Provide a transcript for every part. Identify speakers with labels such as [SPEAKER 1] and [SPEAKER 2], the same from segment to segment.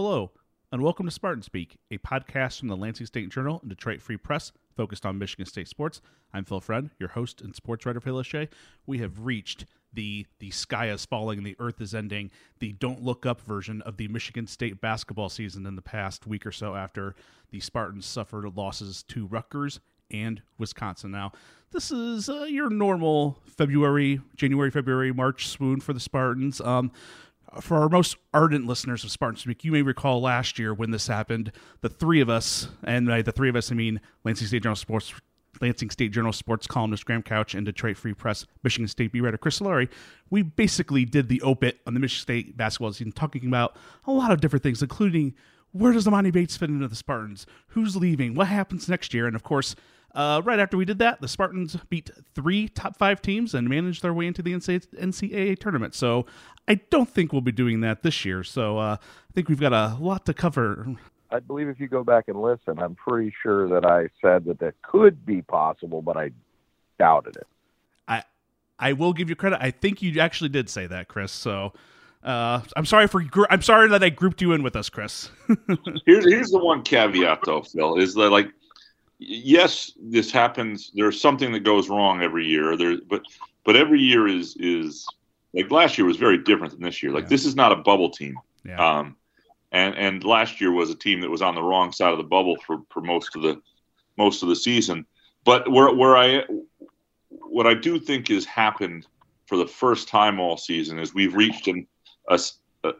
[SPEAKER 1] Hello, and welcome to Spartan Speak, a podcast from the Lansing State Journal and Detroit Free Press focused on Michigan State sports. I'm Phil Friend, your host and sports writer for LSJ. We have reached the the sky is falling and the earth is ending, the don't look up version of the Michigan State basketball season in the past week or so after the Spartans suffered losses to Rutgers and Wisconsin. Now, this is uh, your normal February, January, February, March swoon for the Spartans. Um, for our most ardent listeners of Spartan Speak, you may recall last year when this happened, the three of us, and by the three of us, I mean Lansing State Journal Sports, Lansing State Journal sports columnist Graham Couch and Detroit Free Press Michigan State beat writer Chris Solari, we basically did the obit on the Michigan State basketball season, talking about a lot of different things, including where does Emoni Bates fit into the Spartans, who's leaving, what happens next year, and of course, uh, right after we did that, the Spartans beat three top five teams and managed their way into the NCAA tournament. So I don't think we'll be doing that this year. So uh, I think we've got a lot to cover.
[SPEAKER 2] I believe if you go back and listen, I'm pretty sure that I said that that could be possible, but I doubted it.
[SPEAKER 1] I I will give you credit. I think you actually did say that, Chris. So uh, I'm sorry for I'm sorry that I grouped you in with us, Chris.
[SPEAKER 3] here's here's the one caveat though, Phil, is that like yes, this happens. There's something that goes wrong every year. There, but but every year is is like last year was very different than this year. Like yeah. this is not a bubble team. Yeah. Um, and and last year was a team that was on the wrong side of the bubble for for most of the most of the season. But where where I what I do think has happened for the first time all season is we've reached an, a, a,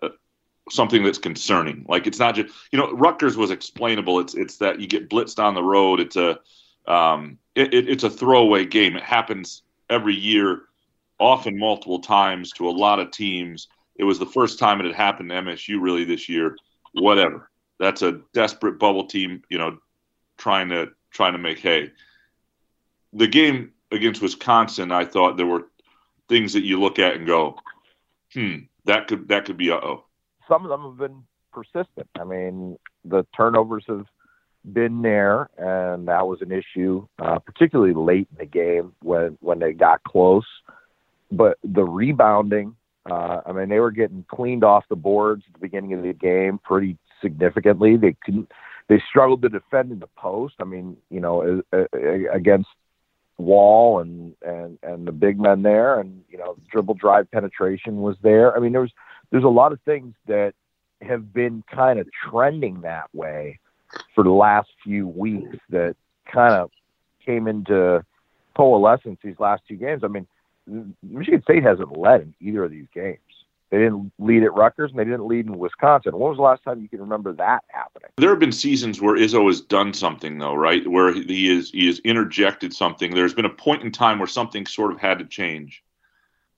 [SPEAKER 3] something that's concerning. Like it's not just you know Rutgers was explainable. It's it's that you get blitzed on the road. It's a um, it, it, it's a throwaway game. It happens every year, often multiple times to a lot of teams. It was the first time it had happened to MSU really this year. Whatever. That's a desperate bubble team, you know, trying to trying to make hay. The game against Wisconsin, I thought there were things that you look at and go, hmm, that could that could be uh oh
[SPEAKER 2] some of them have been persistent. I mean, the turnovers have been there, and that was an issue, uh, particularly late in the game when when they got close. But the rebounding, uh, I mean, they were getting cleaned off the boards at the beginning of the game pretty significantly. They couldn't. They struggled to defend in the post. I mean, you know, against Wall and and and the big men there, and you know, dribble drive penetration was there. I mean, there was there's a lot of things that have been kind of trending that way for the last few weeks that kind of came into coalescence these last two games. I mean, Michigan State hasn't led in either of these games. They didn't lead at Rutgers and they didn't lead in Wisconsin. When was the last time you can remember that happening?
[SPEAKER 3] There have been seasons where Izzo has done something though, right? Where he is he has interjected something. There's been a point in time where something sort of had to change.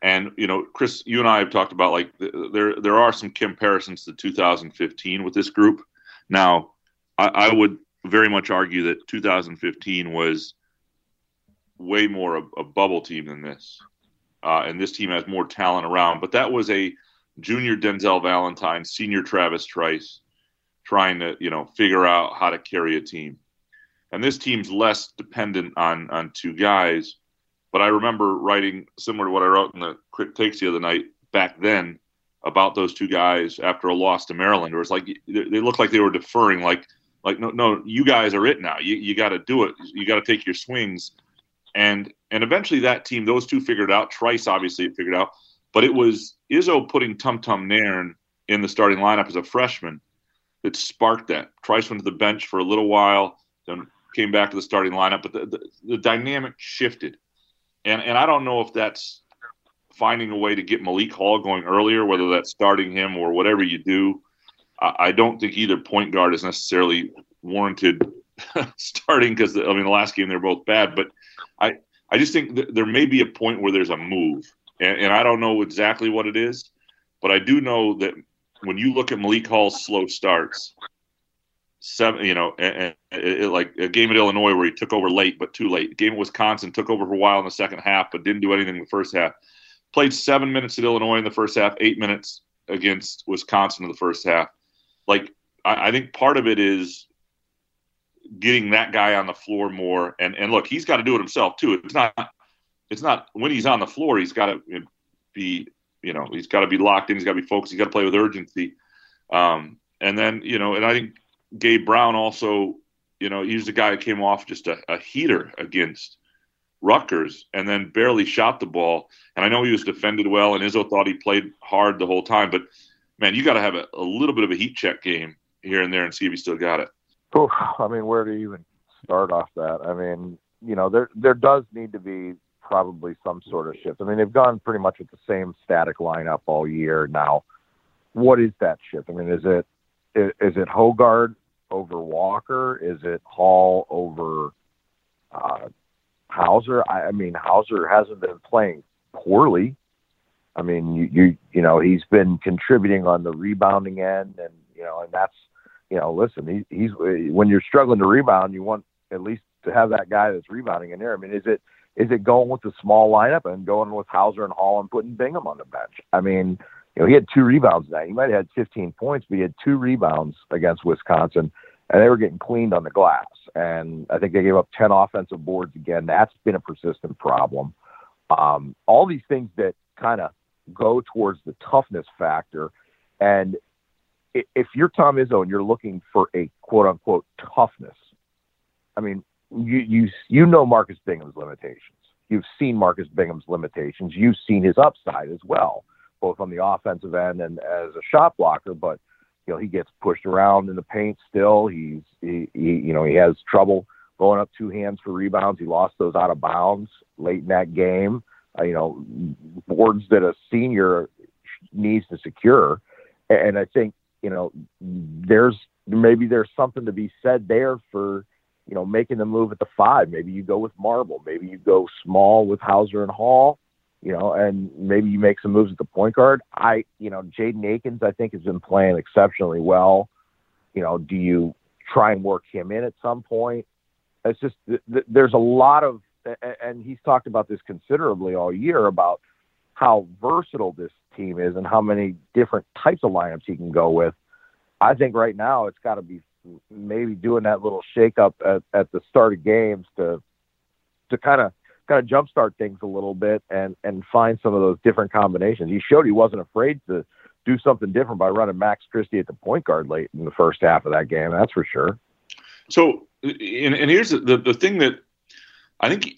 [SPEAKER 3] And you know, Chris, you and I have talked about like there there are some comparisons to 2015 with this group. Now, I, I would very much argue that 2015 was way more a, a bubble team than this, uh, and this team has more talent around. But that was a junior Denzel Valentine, senior Travis Trice, trying to you know figure out how to carry a team. And this team's less dependent on on two guys but I remember writing similar to what I wrote in the quick takes the other night back then about those two guys after a loss to Maryland. It was like they looked like they were deferring, like like no no you guys are it now. You you got to do it. You got to take your swings. And and eventually that team, those two figured out. Trice obviously figured out, but it was Izzo putting Tum Tum Nairn in the starting lineup as a freshman that sparked that. Trice went to the bench for a little while, then came back to the starting lineup, but the, the, the dynamic shifted and and I don't know if that's finding a way to get Malik Hall going earlier, whether that's starting him or whatever you do. I, I don't think either point guard is necessarily warranted starting because I mean the last game they're both bad, but I I just think th- there may be a point where there's a move, and, and I don't know exactly what it is, but I do know that when you look at Malik Hall's slow starts, seven, you know, and, and it, like a game at Illinois where he took over late but too late. Game at Wisconsin took over for a while in the second half but didn't do anything in the first half. Played seven minutes at Illinois in the first half, eight minutes against Wisconsin in the first half. Like I, I think part of it is getting that guy on the floor more. And and look, he's got to do it himself too. It's not it's not when he's on the floor, he's got to be you know he's got to be locked in. He's got to be focused. He's got to play with urgency. Um, and then you know, and I think Gabe Brown also, you know, he's the guy who came off just a, a heater against Rutgers and then barely shot the ball. And I know he was defended well, and Izzo thought he played hard the whole time. But man, you got to have a, a, little bit of a heat check game here and there and see if he still got it.
[SPEAKER 2] Oof, I mean, where do you even start off that? I mean, you know, there there does need to be probably some sort of shift. I mean, they've gone pretty much with the same static lineup all year now. What is that shift? I mean, is it is, is it Hoggard over Walker? Is it Hall over uh, Hauser? I, I mean, Hauser hasn't been playing poorly. I mean, you, you you know he's been contributing on the rebounding end, and you know, and that's you know, listen, he, he's when you're struggling to rebound, you want at least to have that guy that's rebounding in there. I mean, is it is it going with the small lineup and going with Hauser and Hall and putting Bingham on the bench? I mean, you know, he had two rebounds that. He might have had 15 points, but he had two rebounds against Wisconsin, and they were getting cleaned on the glass. And I think they gave up 10 offensive boards again. That's been a persistent problem. Um, all these things that kind of go towards the toughness factor. And if you're Tom Izzo and you're looking for a quote unquote toughness, I mean, you you you know Marcus Bingham's limitations. You've seen Marcus Bingham's limitations. You've seen his upside as well both on the offensive end and as a shot blocker. But you know, he gets pushed around in the paint still. He's he, he you know he has trouble going up two hands for rebounds. He lost those out of bounds late in that game. Uh, you know, boards that a senior needs to secure. And I think you know there's maybe there's something to be said there for you know making the move at the five. Maybe you go with Marble. Maybe you go small with Hauser and Hall you know, and maybe you make some moves at the point guard. I, you know, Jaden Akins, I think, has been playing exceptionally well. You know, do you try and work him in at some point? It's just th- th- there's a lot of, and he's talked about this considerably all year about how versatile this team is and how many different types of lineups he can go with. I think right now it's got to be maybe doing that little shake up at, at the start of games to to kind of kind of jumpstart things a little bit and and find some of those different combinations. He showed he wasn't afraid to do something different by running Max Christie at the point guard late in the first half of that game. That's for sure.
[SPEAKER 3] So, and, and here's the, the thing that I think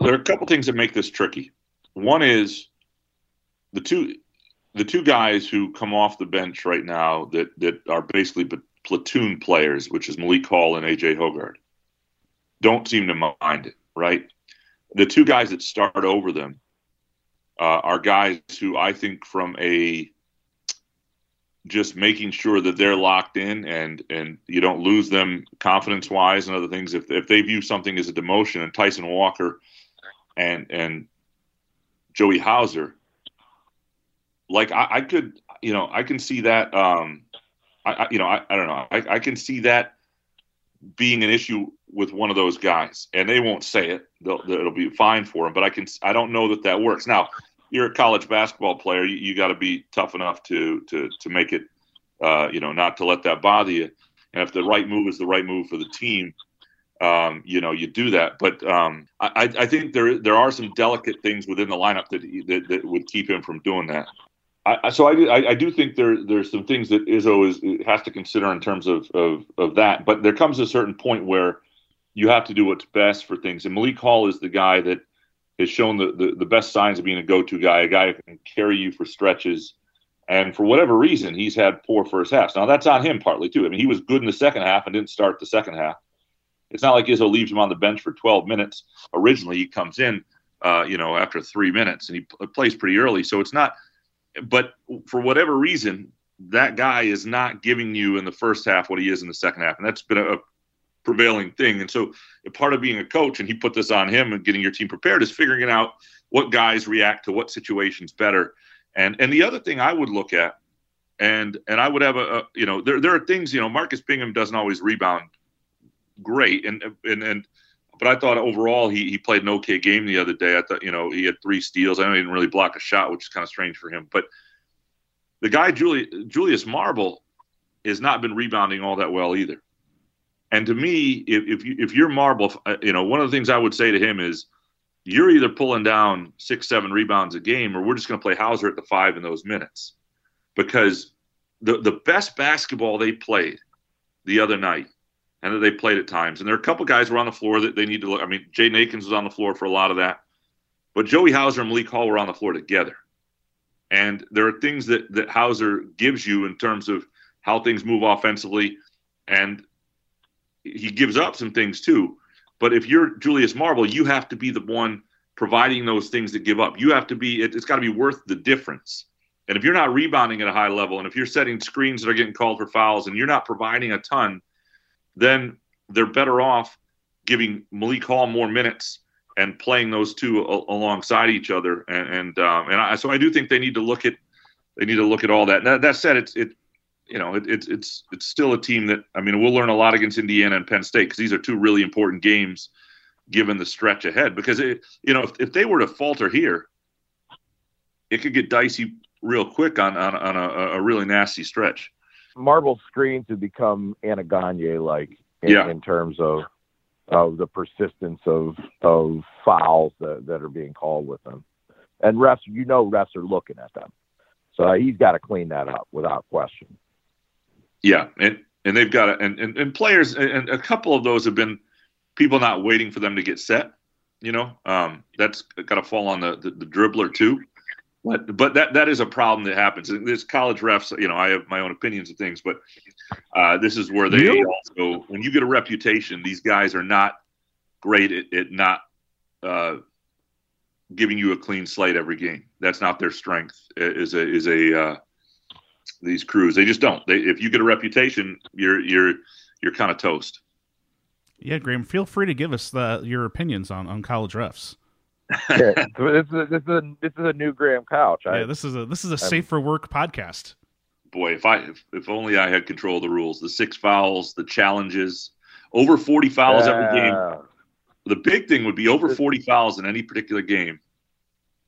[SPEAKER 3] there are a couple things that make this tricky. One is the two the two guys who come off the bench right now that that are basically platoon players, which is Malik Hall and AJ Hoggard, don't seem to mind it, right? The two guys that start over them uh, are guys who I think from a just making sure that they're locked in and and you don't lose them confidence wise and other things if if they view something as a demotion and Tyson Walker and and Joey Hauser like I, I could you know I can see that um I, I you know I, I don't know I, I can see that being an issue with one of those guys, and they won't say it. They'll, it'll be fine for them. But I can. I don't know that that works. Now, you're a college basketball player. You, you got to be tough enough to to to make it. Uh, you know, not to let that bother you. And if the right move is the right move for the team, um, you know, you do that. But um, I, I think there there are some delicate things within the lineup that that, that would keep him from doing that. I, so I, I, do think there there's some things that Izzo is has to consider in terms of, of of that. But there comes a certain point where you have to do what's best for things. And Malik Hall is the guy that has shown the, the, the best signs of being a go-to guy, a guy who can carry you for stretches. And for whatever reason, he's had poor first halves. Now that's on him partly too. I mean, he was good in the second half and didn't start the second half. It's not like Izzo leaves him on the bench for 12 minutes. Originally, he comes in, uh, you know, after three minutes, and he plays pretty early. So it's not but for whatever reason, that guy is not giving you in the first half what he is in the second half, and that's been a, a prevailing thing. And so, part of being a coach, and he put this on him and getting your team prepared, is figuring out what guys react to what situations better. And and the other thing I would look at, and and I would have a, a you know there there are things you know Marcus Bingham doesn't always rebound great, and and and but I thought overall he he played an okay game the other day. I thought you know he had three steals. I he didn't really block a shot, which is kind of strange for him, but the guy Julius Marble has not been rebounding all that well either. And to me, if if, you, if you're Marble, uh, you know one of the things I would say to him is, you're either pulling down six, seven rebounds a game, or we're just going to play Hauser at the five in those minutes, because the the best basketball they played the other night, and that they played at times, and there are a couple guys were on the floor that they need to look. I mean, Jay Akins was on the floor for a lot of that, but Joey Hauser and Malik Hall were on the floor together. And there are things that, that Hauser gives you in terms of how things move offensively. And he gives up some things too. But if you're Julius Marble, you have to be the one providing those things that give up. You have to be, it, it's got to be worth the difference. And if you're not rebounding at a high level, and if you're setting screens that are getting called for fouls, and you're not providing a ton, then they're better off giving Malik Hall more minutes and playing those two a- alongside each other. And and, um, and I, so I do think they need to look at they need to look at all that. That, that, said, it's it you know it, it, it's it's still a team that I mean we'll learn a lot against Indiana and Penn State because these are two really important games given the stretch ahead. Because it, you know if, if they were to falter here, it could get dicey real quick on on, on a, a really nasty stretch.
[SPEAKER 2] Marble screens have become Anna Gagne like in, yeah. in terms of of the persistence of of fouls that, that are being called with them. And refs, you know, refs are looking at them, so he's got to clean that up without question.
[SPEAKER 3] Yeah, and and they've got to, and, and and players, and a couple of those have been people not waiting for them to get set. You know, um, that's got to fall on the, the, the dribbler too. But but that that is a problem that happens. And this college refs, you know, I have my own opinions of things, but uh, this is where they also, when you get a reputation, these guys are not great at, at not uh, giving you a clean slate every game. That's not their strength. Is a is a uh, these crews. They just don't. They, if you get a reputation, you're you're you're kind of toast.
[SPEAKER 1] Yeah, Graham. Feel free to give us the, your opinions on on college refs
[SPEAKER 2] yeah, this, is, this is a this is a new Graham Couch.
[SPEAKER 1] I, yeah, this is a this is a safe for work podcast.
[SPEAKER 3] Boy, if I if, if, only I had control of the rules. The six fouls, the challenges, over forty fouls yeah. every game. The big thing would be over forty fouls in any particular game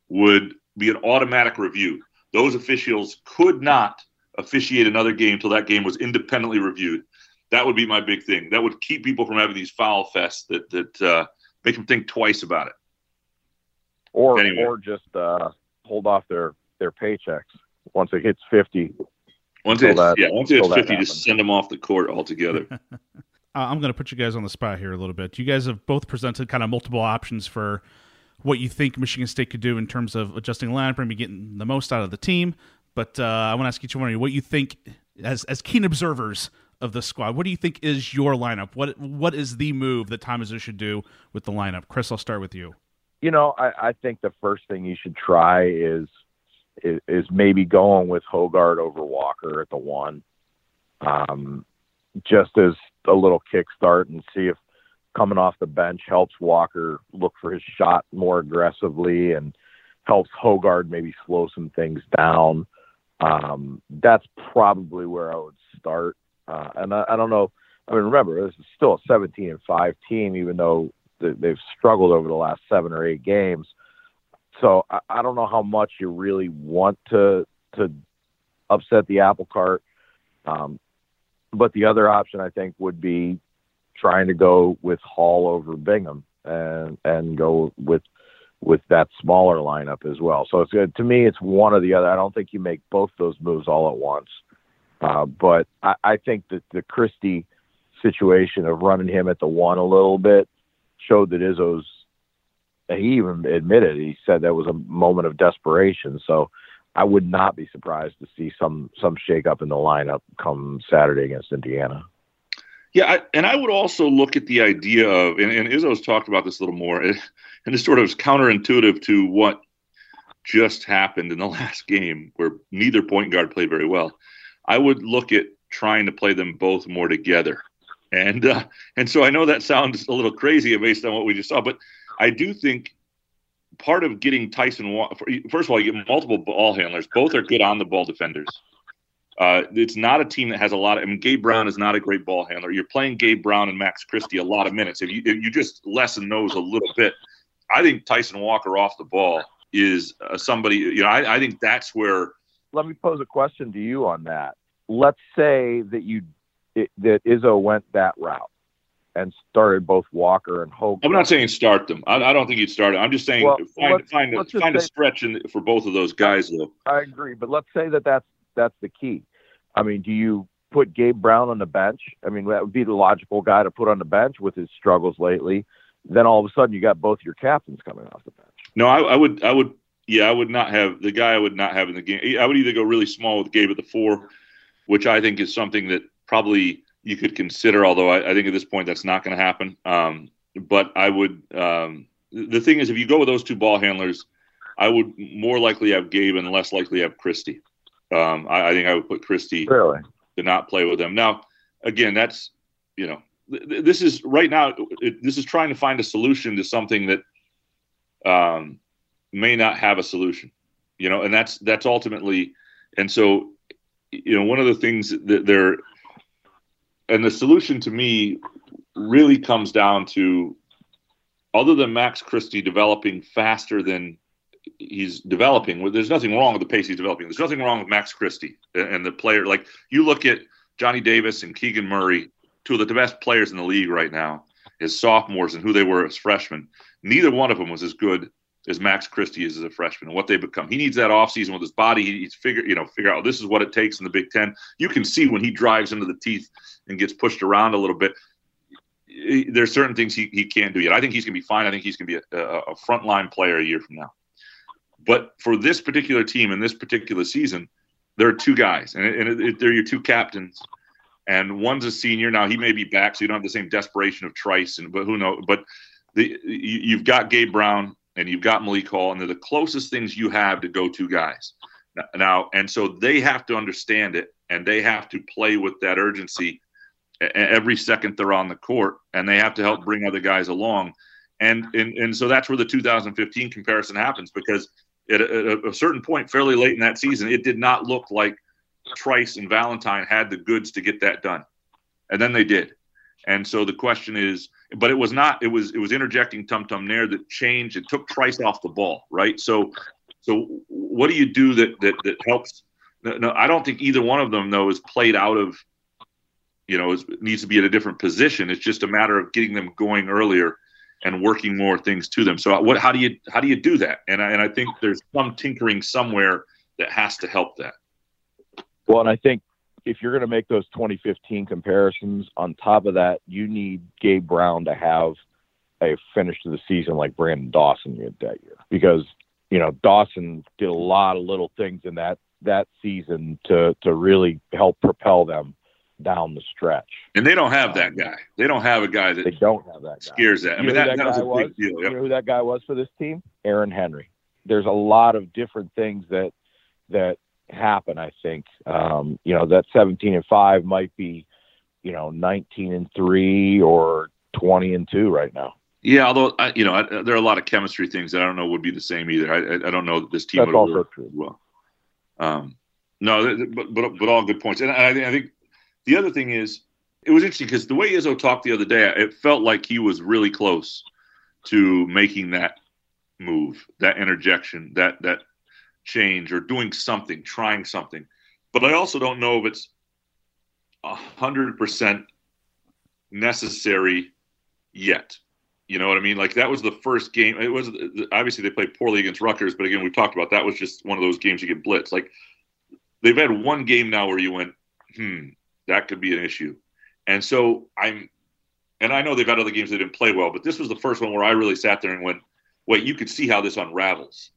[SPEAKER 3] would be an automatic review. Those officials could not officiate another game until that game was independently reviewed. That would be my big thing. That would keep people from having these foul fests that that uh, make them think twice about it
[SPEAKER 2] or anyway. or just uh, hold off their their paychecks once it hits fifty.
[SPEAKER 3] Once it's that, yeah, once it's fifty, just send them off the court altogether.
[SPEAKER 1] uh, I'm going to put you guys on the spot here a little bit. You guys have both presented kind of multiple options for what you think Michigan State could do in terms of adjusting lineup and getting the most out of the team. But uh, I want to ask each one of you what you think, as as keen observers of the squad, what do you think is your lineup? What what is the move that Tom Izzo should do with the lineup? Chris, I'll start with you
[SPEAKER 2] you know, I, I think the first thing you should try is, is, maybe going with Hoggard over Walker at the one, um, just as a little kickstart and see if coming off the bench helps Walker look for his shot more aggressively and helps Hoggard maybe slow some things down. Um, that's probably where I would start. Uh, and I, I don't know. I mean, remember, this is still a 17 and 5 team, even though they've struggled over the last seven or eight games. So I, I don't know how much you really want to to upset the apple cart. Um, but the other option I think would be trying to go with Hall over Bingham and and go with with that smaller lineup as well. So it's good to me. It's one or the other. I don't think you make both those moves all at once. Uh, but I, I think that the Christie situation of running him at the one a little bit showed that Izzo's. He even admitted he said that was a moment of desperation. So I would not be surprised to see some some shakeup in the lineup come Saturday against Indiana.
[SPEAKER 3] Yeah, I, and I would also look at the idea of, and, and Izzo's talked about this a little more, and it's sort of counterintuitive to what just happened in the last game, where neither point guard played very well. I would look at trying to play them both more together. And uh, and so I know that sounds a little crazy based on what we just saw, but I do think part of getting Tyson first of all, you get multiple ball handlers. Both are good on the ball defenders. Uh, it's not a team that has a lot of. I mean, Gabe Brown is not a great ball handler. You're playing Gabe Brown and Max Christie a lot of minutes. If you if you just lessen those a little bit, I think Tyson Walker off the ball is uh, somebody. You know, I, I think that's where.
[SPEAKER 2] Let me pose a question to you on that. Let's say that you that Izzo went that route and started both Walker and Hogan.
[SPEAKER 3] I'm not saying start them. I, I don't think you'd start it. I'm just saying well, find find a, find a stretch in, for both of those guys though.
[SPEAKER 2] I agree, but let's say that that's that's the key. I mean, do you put Gabe Brown on the bench? I mean, that would be the logical guy to put on the bench with his struggles lately. Then all of a sudden, you got both your captains coming off the bench.
[SPEAKER 3] No, I, I would, I would, yeah, I would not have the guy. I would not have in the game. I would either go really small with Gabe at the four, which I think is something that probably you could consider. Although I, I think at this point that's not going to happen. Um, but I would. Um, the thing is, if you go with those two ball handlers, I would more likely have Gabe and less likely have Christie. Um, I, I, think I would put Christie
[SPEAKER 2] really
[SPEAKER 3] to not play with them. Now, again, that's you know, th- this is right now. It, this is trying to find a solution to something that um, may not have a solution. You know, and that's that's ultimately, and so you know, one of the things that they're, and the solution to me really comes down to, other than Max Christie developing faster than he's developing. There's nothing wrong with the pace he's developing. There's nothing wrong with Max Christie and the player. Like you look at Johnny Davis and Keegan Murray, two of the best players in the league right now, as sophomores and who they were as freshmen. Neither one of them was as good as Max Christie is as a freshman and what they become. He needs that offseason with his body. He He's figure, you know, figure out this is what it takes in the Big Ten. You can see when he drives into the teeth and gets pushed around a little bit. Eh, there's certain things he, he can't do yet. I think he's going to be fine. I think he's going to be a, a frontline player a year from now. But for this particular team in this particular season, there are two guys, and, and it, it, they're your two captains. And one's a senior now; he may be back, so you don't have the same desperation of Trice. And but who knows? But the, you, you've got Gabe Brown and you've got Malik Hall, and they're the closest things you have to go to guys now. And so they have to understand it, and they have to play with that urgency every second they're on the court, and they have to help bring other guys along. And and and so that's where the 2015 comparison happens because at a, a certain point, fairly late in that season, it did not look like Trice and Valentine had the goods to get that done, and then they did. And so the question is, but it was not. It was it was interjecting Tum Tum Nairn that changed. It took Trice off the ball, right? So so what do you do that that that helps? No, I don't think either one of them though is played out of. You know, is, needs to be at a different position. It's just a matter of getting them going earlier and working more things to them. So what how do you how do you do that? And I, and I think there's some tinkering somewhere that has to help that.
[SPEAKER 2] Well, and I think if you're going to make those 2015 comparisons, on top of that, you need Gabe Brown to have a finish to the season like Branden Dawson did that year, because you know Dawson did a lot of little things in that that season to to really help propel them down the stretch.
[SPEAKER 3] And they don't have that guy. They don't have a guy that
[SPEAKER 2] they don't have that guy.
[SPEAKER 3] scares that. I mean, that, that, that was a was? big deal.
[SPEAKER 2] Yep. You know who that guy was for this team? Aaron Henry. There's a lot of different things that that happen. I think um, you know that 17 and five might be you know 19 and three or 20 and two right now.
[SPEAKER 3] Yeah, although I, you know I, there are a lot of chemistry things that I don't know would be the same either. I, I don't know that this team
[SPEAKER 2] That's
[SPEAKER 3] would
[SPEAKER 2] also
[SPEAKER 3] work
[SPEAKER 2] true.
[SPEAKER 3] well. Um, no, but, but but all good points, and I, I think the other thing is, it was interesting because the way Izzo talked the other day, it felt like he was really close to making that move, that interjection, that that change, or doing something, trying something. But I also don't know if it's hundred percent necessary yet. You know what I mean? Like that was the first game. It was obviously they played poorly against Rutgers, but again, we talked about that was just one of those games you get blitzed. Like they've had one game now where you went, hmm, that could be an issue. And so I'm, and I know they've had other games that didn't play well, but this was the first one where I really sat there and went, wait, you could see how this unravels.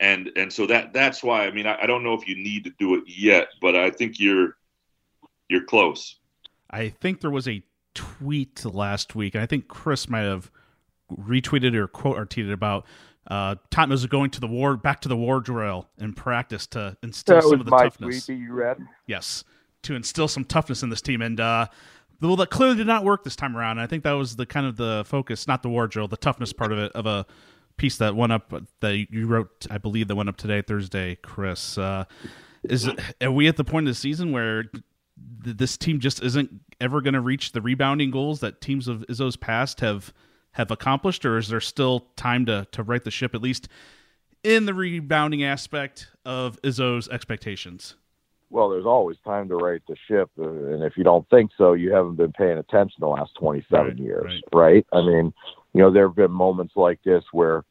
[SPEAKER 3] And and so that that's why I mean I, I don't know if you need to do it yet, but I think you're you're close.
[SPEAKER 1] I think there was a tweet last week, and I think Chris might have retweeted or quote or tweeted about uh, Tom Izzo going to the war back to the war drill in practice to instill
[SPEAKER 2] that
[SPEAKER 1] some of the
[SPEAKER 2] my
[SPEAKER 1] toughness.
[SPEAKER 2] Tweet that you read.
[SPEAKER 1] Yes, to instill some toughness in this team. And uh, well, that clearly did not work this time around. I think that was the kind of the focus, not the wardrobe, the toughness part of it of a piece that went up that you wrote, I believe, that went up today, Thursday. Chris, uh, is are we at the point of the season where this team just isn't ever going to reach the rebounding goals that teams of Izzo's past have have accomplished, or is there still time to to right the ship at least in the rebounding aspect of Izzo's expectations?
[SPEAKER 2] Well, there's always time to right the ship, uh, and if you don't think so, you haven't been paying attention the last 27
[SPEAKER 1] right,
[SPEAKER 2] years,
[SPEAKER 1] right.
[SPEAKER 2] right? I mean, you know, there have been moments like this where,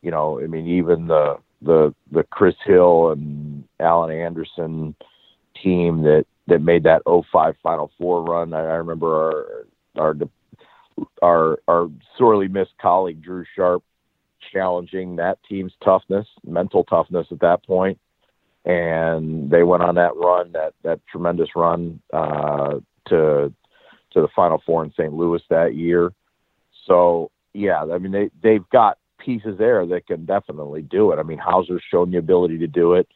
[SPEAKER 2] you know, I mean, even the the the Chris Hill and Alan Anderson team that that made that 05 Final Four run. I, I remember our our our our sorely missed colleague Drew Sharp challenging that team's toughness, mental toughness at that point, and they went on that run, that that tremendous run uh, to to the Final Four in St. Louis that year. So yeah, I mean they they've got pieces there that can definitely do it. I mean Hauser's shown the ability to do it.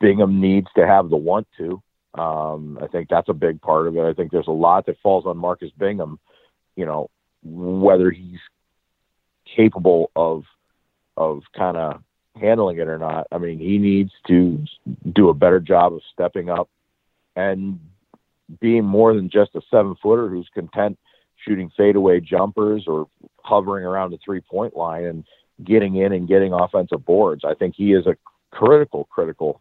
[SPEAKER 2] Bingham needs to have the want to. Um, I think that's a big part of it. I think there's a lot that falls on Marcus Bingham. You know, whether he's capable of of kind of handling it or not. I mean, he needs to do a better job of stepping up and being more than just a seven footer who's content shooting fadeaway jumpers or hovering around the three point line and getting in and getting offensive boards. I think he is a critical, critical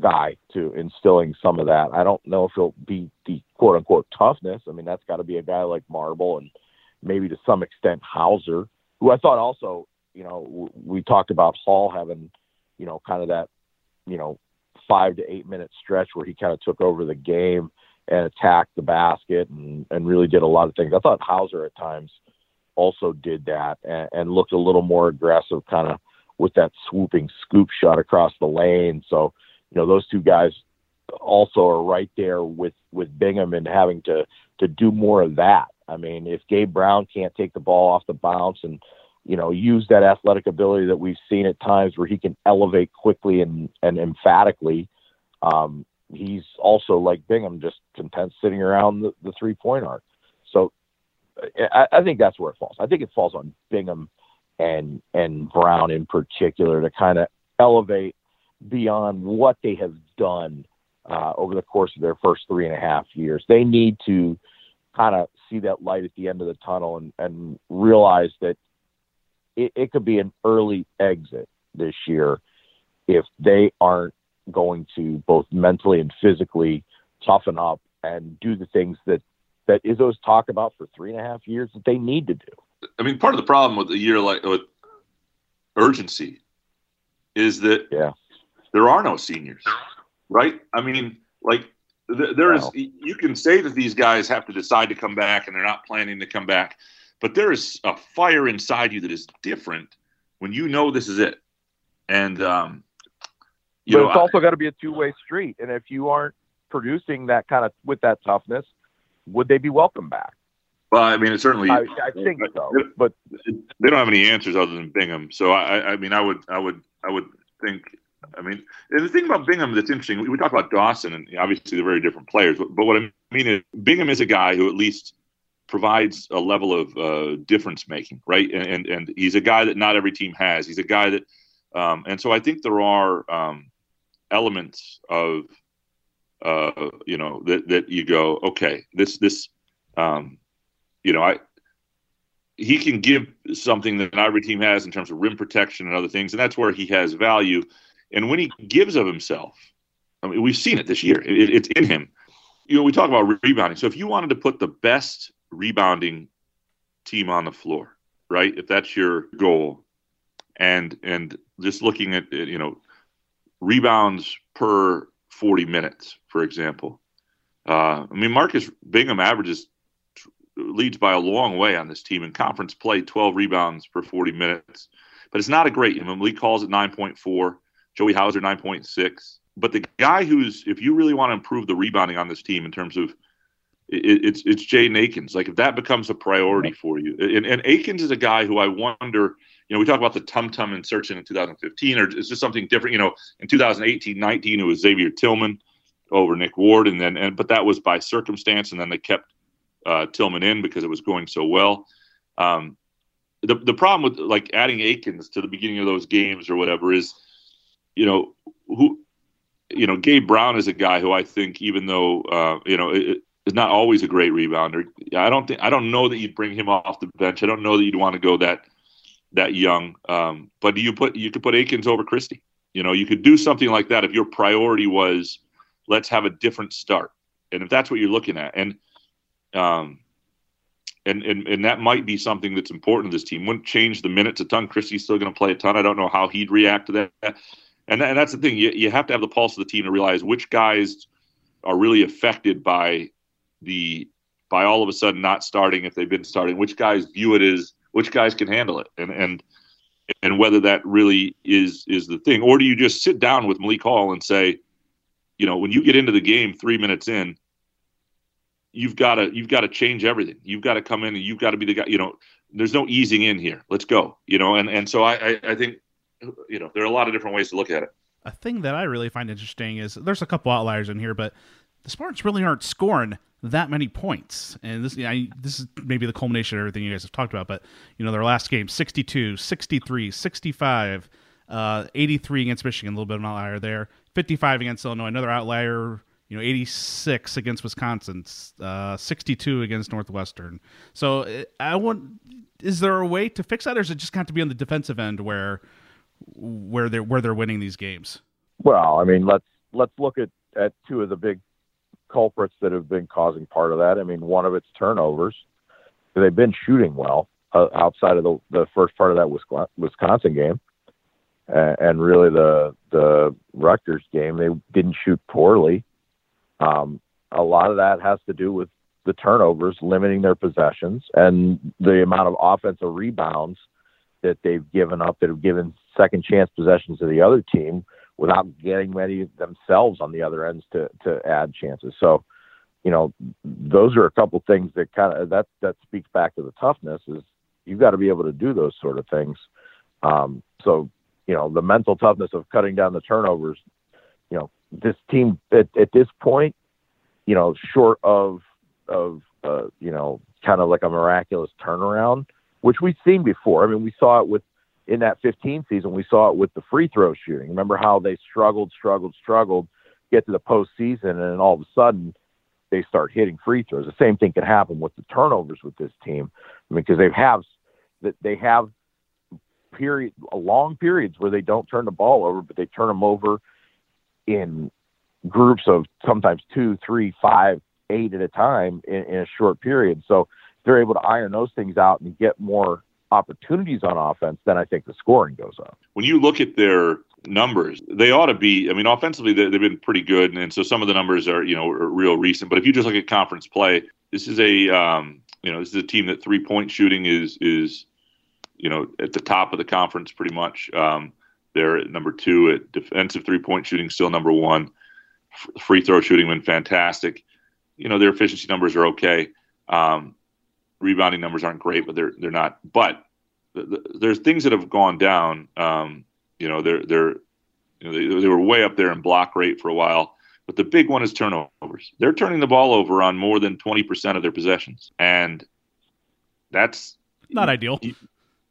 [SPEAKER 2] guy to instilling some of that. I don't know if he'll be the quote unquote toughness. I mean, that's got to be a guy like Marble and maybe to some extent Hauser, who I thought also, you know, we talked about Hall having, you know, kind of that, you know, five to eight minute stretch where he kind of took over the game and attacked the basket and, and really did a lot of things. I thought Hauser at times also did that and, and looked a little more aggressive, kind of with that swooping scoop shot across the lane. So, you know, those two guys also are right there with with Bingham and having to to do more of that. I mean, if Gabe Brown can't take the ball off the bounce and you know use that athletic ability that we've seen at times where he can elevate quickly and and emphatically, um, he's also like Bingham, just content sitting around the, the three point arc. So I, I think that's where it falls. I think it falls on Bingham and and Brown in particular to kind of elevate beyond what they have done uh, over the course of their first three and a half years. They need to kind of see that light at the end of the tunnel and, and realize that it, it could be an early exit this year if they aren't going to both mentally and physically toughen up and do the things that that Izzo's talked about for three and a half years that they need to do.
[SPEAKER 3] I mean, part of the problem with a year like with urgency is that
[SPEAKER 2] yeah
[SPEAKER 3] there are no seniors, right? I mean, like th- there is.
[SPEAKER 2] Wow.
[SPEAKER 3] You can say that these guys have to decide to come back, and they're not planning to come back, but there is a fire inside you that is different when you know this is it. And um, you
[SPEAKER 2] but
[SPEAKER 3] know,
[SPEAKER 2] it's also got to be a two way street. And if you aren't producing that kind of with that toughness, would they be welcome back?
[SPEAKER 3] well, I mean, it certainly.
[SPEAKER 2] I, I think so. But
[SPEAKER 3] they don't have any answers other than Bingham. So I, I mean, I would, I would, I would think. I mean, and the thing about Bingham that's interesting, we, we talk about Dawson, and obviously they're very different players. But, but what I mean is, Bingham is a guy who at least provides a level of uh, difference making, right? And, and and he's a guy that not every team has. He's a guy that, um, and so I think there are um, elements of, uh, you know, that that you go, okay, this this, um, you know, I he can give something that not every team has in terms of rim protection and other things, and that's where he has value. And when he gives of himself, I mean, we've seen it this year. It, it's in him. You know, we talk about rebounding. So if you wanted to put the best rebounding team on the floor, right? If that's your goal, and and just looking at you know rebounds per 40 minutes, for example. Uh, I mean, Marcus Bingham averages leads by a long way on this team in conference play, 12 rebounds per 40 minutes. But it's not a great. I mean, Malik calls it 9.4, Joey Hauser 9.6. But the guy who's, if you really want to improve the rebounding on this team in terms of, it, it's it's Jaden Akins. Like if that becomes a priority for you, and, and Akins is a guy who I wonder. You know, we talk about the tum tum insertion in 2015, or is this something different? You know, in 2018, 19, it was Xavier Tillman. over Nick Ward, and then and but that was by circumstance, and then they kept uh, Tillman in because it was going so well. Um, the the problem with like adding Akins to the beginning of those games or whatever is, you know, who, you know, Gabe Brown is a guy who I think even though uh, you know it, is not always a great rebounder. I don't think I don't know that you'd bring him off the bench. I don't know that you'd want to go that that young. Um, but you put you could put Akins over Christie. You know, you could do something like that if your priority was let's have a different start, and if that's what you're looking at, and um, and and and that might be something that's important to this team. Wouldn't change the minutes a ton. Christie's still going to play a ton. I don't know how he'd react to that. And, and that's the thing. You, you have to have the pulse of the team to realize which guys are really affected by the by all of a sudden not starting if they've been starting. Which guys view it as which guys can handle it, and and and whether that really is is the thing, or do you just sit down with Malik Hall and say, you know, when you get into the game three minutes in, you've got to you've got to change everything. You've got to come in and you've got to be the guy. You know, there's no easing in here. Let's go. You know, and and so I I, I think you know there are a lot of different ways to look at it.
[SPEAKER 1] A thing that I really find interesting is there's a couple outliers in here, but the Spartans really aren't scoring that many points. And this I, this is maybe the culmination of everything you guys have talked about, but you know, their last game 62, 63, 65, uh, 83 against Michigan, a little bit of an outlier there. 55 against Illinois, another outlier, you know, 86 against Wisconsin, uh, 62 against Northwestern. So I want is there a way to fix that or is it just got to be on the defensive end where where they're where they're winning these games?
[SPEAKER 2] Well, I mean, let's let's look at at two of the big culprits that have been causing part of that. I mean, one of it's turnovers. They've been shooting well uh, outside of the, the first part of that Wisconsin game, uh, and really the the Rutgers game. They didn't shoot poorly. Um, a lot of that has to do with the turnovers, limiting their possessions, and the amount of offensive rebounds that they've given up that have given second chance possessions to the other team without getting many themselves on the other ends to to add chances. So, you know, those are a couple things that kind of that that speaks back to the toughness is you've got to be able to do those sort of things. Um, so, you know, the mental toughness of cutting down the turnovers. You know, this team at, at this point, you know, short of of uh, you know, kind of like a miraculous turnaround, which we've seen before. I mean, we saw it with in that 15 season, we saw it with the free throw shooting. Remember how they struggled, struggled, struggled, get to the postseason, and then all of a sudden they start hitting free throws. The same thing could happen with the turnovers with this team, I mean, because they have they have period long periods where they don't turn the ball over, but they turn them over in groups of sometimes two, three, five, eight at a time in, in a short period. So they're able to iron those things out and get more opportunities on offense, then I think the scoring goes up.
[SPEAKER 3] When you look at their numbers, they ought to be. I mean, offensively, they, have been pretty good, and, so some of the numbers are you know are real recent. But if you just look at conference play, this is a um, you know this is a team that three point shooting is is you know at the top of the conference pretty much. Um, they're at number two at defensive three point shooting, still number one. F- free throw shooting been fantastic. You know their efficiency numbers are okay. Um, rebounding numbers aren't great, but they're they're not. But the, the, there's things that have gone down. Um, you know, they're they're you know, they, they were way up there in block rate for a while. But the big one is turnovers. They're turning the ball over on more than 20% of their possessions. And that's
[SPEAKER 1] not ideal.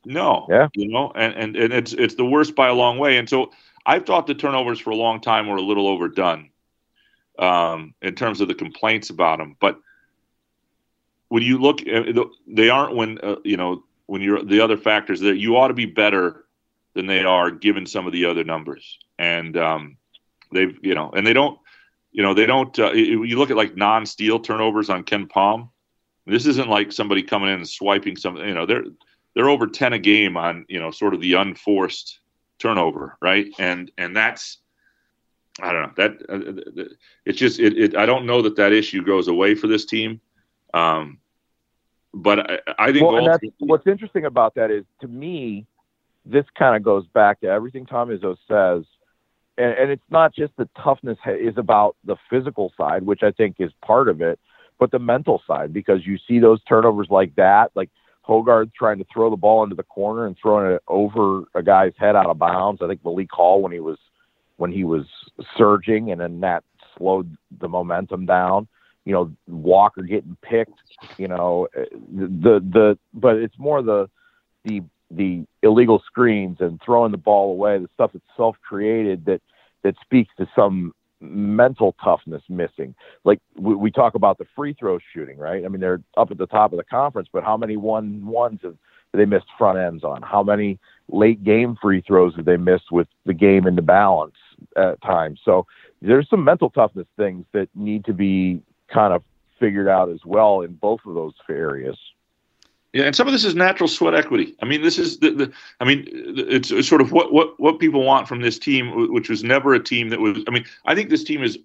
[SPEAKER 3] No. Yeah. You know, and, and, and it's it's the worst by a long way. And so I've thought the turnovers for a long time were a little overdone um, in terms of the complaints about them. But when you look, uh, they aren't when uh, you know when you're the other factors that you ought to be better than they are given some of the other numbers, and um, they've you know, and they don't, you know, they don't. Uh, you look at like non-steal turnovers on KenPom. This isn't like somebody coming in and swiping something. You know, they're they're over ten a game on you know sort of the unforced turnover, right? And and that's I don't know that uh, it's just it, it. I don't know that that issue goes away for this team. Um, but I, I think
[SPEAKER 2] well, what's interesting about that is to me, this kind of goes back to everything Tom Izzo says, and, and it's not just the toughness is about the physical side, which I think is part of it, but the mental side because you see those turnovers like that, like Hoggard trying to throw the ball into the corner and throwing it over a guy's head out of bounds. I think Malik Hall when he was when he was surging, and then that slowed the momentum down. You know, Walker getting picked. You know, the the but it's more the the the illegal screens and throwing the ball away, the stuff that's self created that that speaks to some mental toughness missing. Like we, we, talk about the free throw shooting, right? I mean, they're up at the top of the conference, but how many one ones have they missed front ends on? How many late game free throws have they missed with the game in the balance at times? So there's some mental toughness things that need to be kind of figured out as well in both of those areas.
[SPEAKER 3] Yeah, and some of this is natural sweat equity. I mean, this is the, the I mean, it's, it's, sort of what, what what people want from this team, which was never a team that was. I mean, I think this team has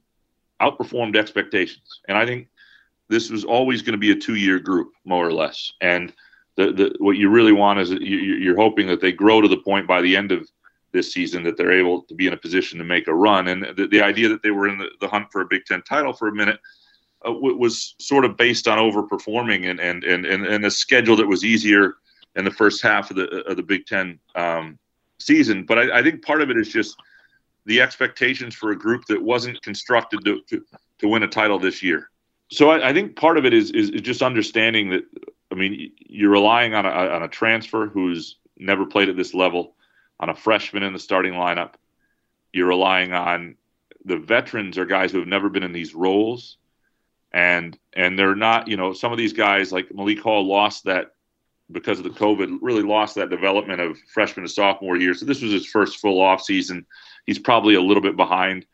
[SPEAKER 3] outperformed expectations, and I think this was always going to be a two-year group, more or less. And the, the what you really want is you, you're hoping that they grow to the point by the end of this season that they're able to be in a position to make a run. And the, the idea that they were in the, the hunt for a Big Ten title for a minute uh, was sort of based on overperforming and, and, and, and, and a schedule that was easier in the first half of the, of the Big Ten um, season. But I, I, think part of it is just the expectations for a group that wasn't constructed to, to, to win a title this year. So I, I, think part of it is, is, just understanding that, I mean, you're relying on a, on a transfer who's never played at this level, on a freshman in the starting lineup. You're relying on the veterans are guys who have never been in these roles and and they're not you know some of these guys like Malik Hall lost that because of the COVID really lost that development of freshman to sophomore year. So this was his first full off season. He's probably a little bit behind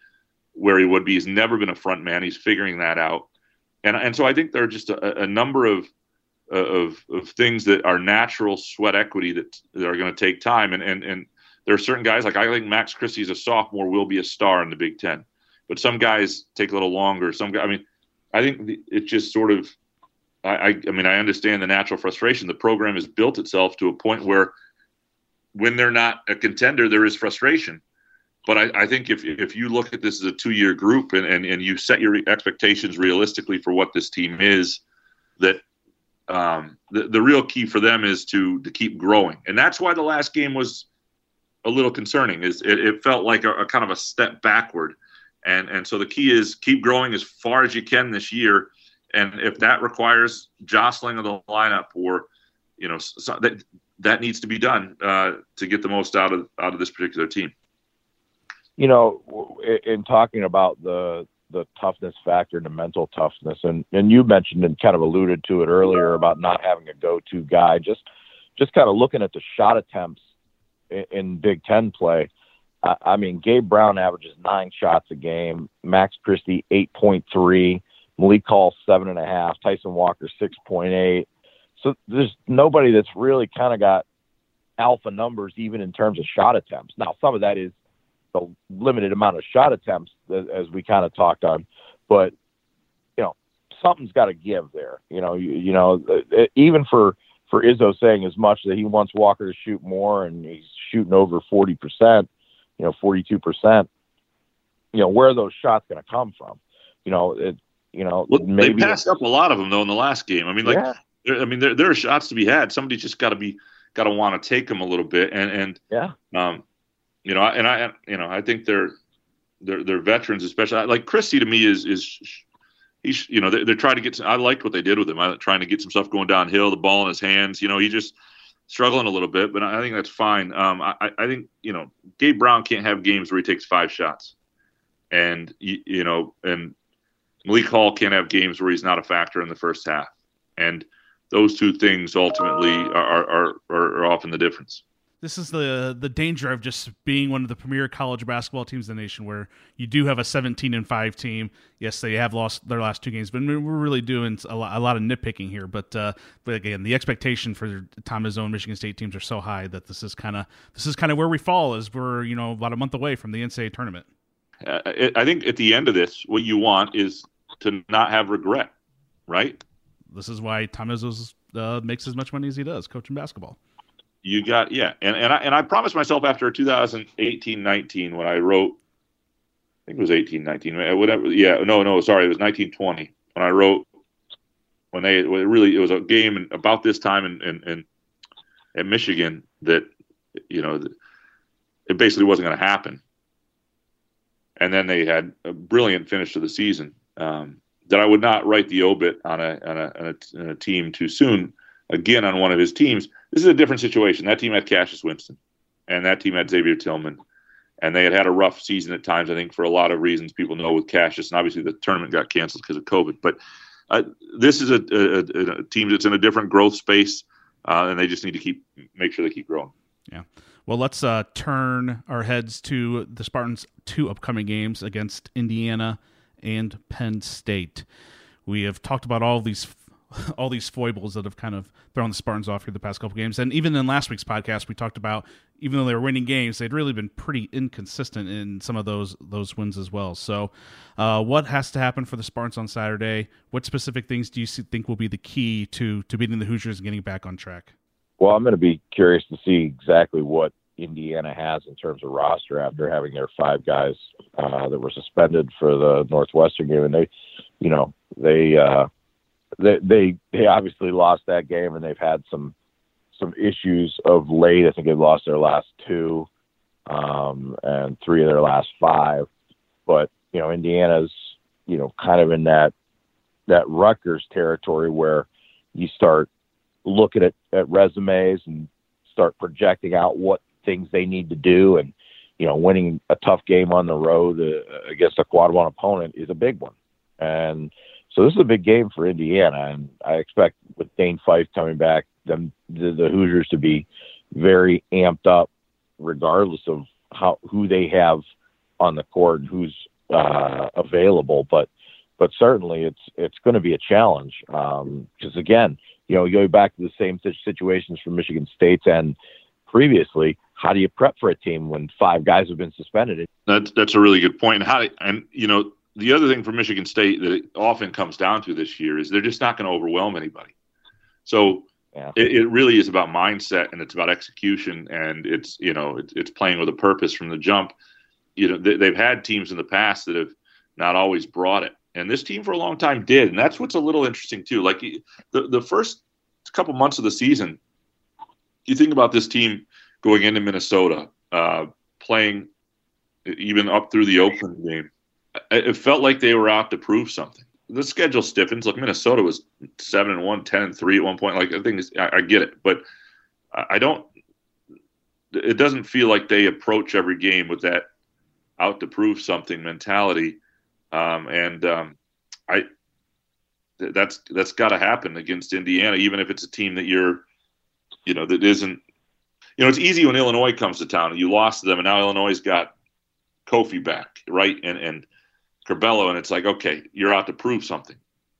[SPEAKER 3] where he would be. He's never been a front man. He's figuring that out, and and so I think there are just a, a number of of of things that are natural sweat equity that, that are going to take time. And and and there are certain guys like I think Max Christie is a sophomore will be a star in the Big Ten, but some guys take a little longer. Some guys, I mean I think it just sort of, I, I mean, I understand the natural frustration. The program has built itself to a point where when they're not a contender, there is frustration. But I, I think if, if you look at this as a two year group and, and, and you set your expectations realistically for what this team is, that um, the, the real key for them is to to keep growing. And that's why the last game was a little concerning. Is it, it felt like a, a, kind of a step backward and and so the key is keep growing as far as you can this year. And if that requires jostling of the lineup, or you know so that that needs to be done uh, to get the most out of out of this particular team.
[SPEAKER 2] You know, in talking about the the toughness factor and the mental toughness, and and you mentioned and kind of alluded to it earlier about not having a go-to guy. Just just kind of looking at the shot attempts in, in Big Ten play I mean, Gabe Brown averages nine shots a game. Max Christie eight point three. Malik Hall seven and a half. Tyson Walker six point eight. So there's nobody that's really kind of got alpha numbers even in terms of shot attempts. Now some of that is the limited amount of shot attempts as we kind of talked on, but you know something's got to give there. You know, you, you know even for for Izzo saying as much that he wants Walker to shoot more and he's shooting over forty percent you know, 42%, you know, where are those shots going to come from? You know, it, you know,
[SPEAKER 3] maybe they passed up a lot of them though in the last game. I mean, like, yeah. I mean, there, there are shots to be had. Somebody just got to be, got to want to take them a little bit. And, and,
[SPEAKER 2] yeah,
[SPEAKER 3] um, you know, and I, you know, I think they're, they're, they're veterans, especially like Christie to me is, is, he's, you know, they're, they're trying to get, some, I liked what they did with him. I trying to get some stuff going downhill, the ball in his hands, you know, he just, struggling a little bit, but I think that's fine. Um, I, I think you know Gabe Brown can't have games where he takes five shots, and you, you know, and Malik Hall can't have games where he's not a factor in the first half, and those two things ultimately are are, are, are often the difference
[SPEAKER 1] this is the the danger of just being one of the premier college basketball teams in the nation, where you do have a 17 and five team. Yes, they have lost their last two games, but we're really doing a lot, a lot of nitpicking here. But uh, but again, the expectation for Tom Izzo and Michigan State teams are so high that this is kind of this is kind of where we fall as we're you know about a month away from the NCAA tournament.
[SPEAKER 3] Uh, I think at the end of this, what you want is to not have regret, right?
[SPEAKER 1] This is why Tom uh, makes as much money as he does coaching basketball
[SPEAKER 3] you got yeah and and I, and I promised myself after 2018 19 when I wrote I think it was 18 19 whatever yeah no no sorry it was 1920 when I wrote when they it really it was a game about this time in in, in Michigan that you know it basically wasn't going to happen and then they had a brilliant finish to the season. Um, that I would not write the obit on a, on a, on a, on a team too soon. Again, on one of his teams, this is a different situation. That team had Cassius Winston, and that team had Xavier Tillman, and they had had a rough season at times. I think for a lot of reasons people know with Cassius, and obviously the tournament got canceled because of COVID. But uh, this is a, a, a, team that's in a different growth space, uh, and they just need to keep make sure they keep growing.
[SPEAKER 1] Yeah. Well, let's uh, turn our heads to the Spartans' two upcoming games against Indiana and Penn State. We have talked about all these all these foibles that have kind of thrown the Spartans off here the past couple games. And even in last week's podcast, we talked about even though they were winning games, they'd really been pretty inconsistent in some of those those wins as well. So, uh, what has to happen for the Spartans on Saturday? What specific things do you think will be the key to to beating the Hoosiers and getting back on track?
[SPEAKER 2] Well, I'm going to be curious to see exactly what Indiana has in terms of roster after having their five guys uh, that were suspended for the Northwestern game, and they, you know, they uh, they they they obviously lost that game, and they've had some some issues of late. I think they've lost their last two, um, and three of their last five. But you know, Indiana's you know kind of in that that Rutgers territory where you start looking at, at resumes and start projecting out what things they need to do and you know winning a tough game on the road uh, against a quad one opponent is a big one and so this is a big game for Indiana, and I expect with Dane Fife coming back, them the, the Hoosiers to be very amped up, regardless of how who they have on the court and who's uh, available. But but certainly it's it's going to be a challenge because um, again, you know, going back to the same situations from Michigan State and previously, how do you prep for a team when five guys have been suspended?
[SPEAKER 3] That's that's a really good point. And how and you know the other thing for Michigan State that it often comes down to this year is they're just not going to overwhelm anybody. So yeah. it, it, really is about mindset and it's about execution and it's you know it's, it's playing with a purpose from the jump. You know they, they've had teams in the past that have not always brought it, and this team for a long time did, and that's what's a little interesting too. Like the the first couple months of the season, you think about this team going into Minnesota, uh, playing even up through the Oakland game it felt like they were out to prove something. The schedule stiffens. Look, Minnesota was seven and one, 10 and three at one point. Like I think I, I get it, but I don't. It doesn't feel like they approach every game with that out to prove something mentality, um, and um, I that's that's got to happen against Indiana, even if it's a team that you're, you know, that isn't. You know, it's easy when Illinois comes to town you lost them, and now Illinois got Kofi back, right? And and Curbelo, and it's like, okay, you're out to prove something.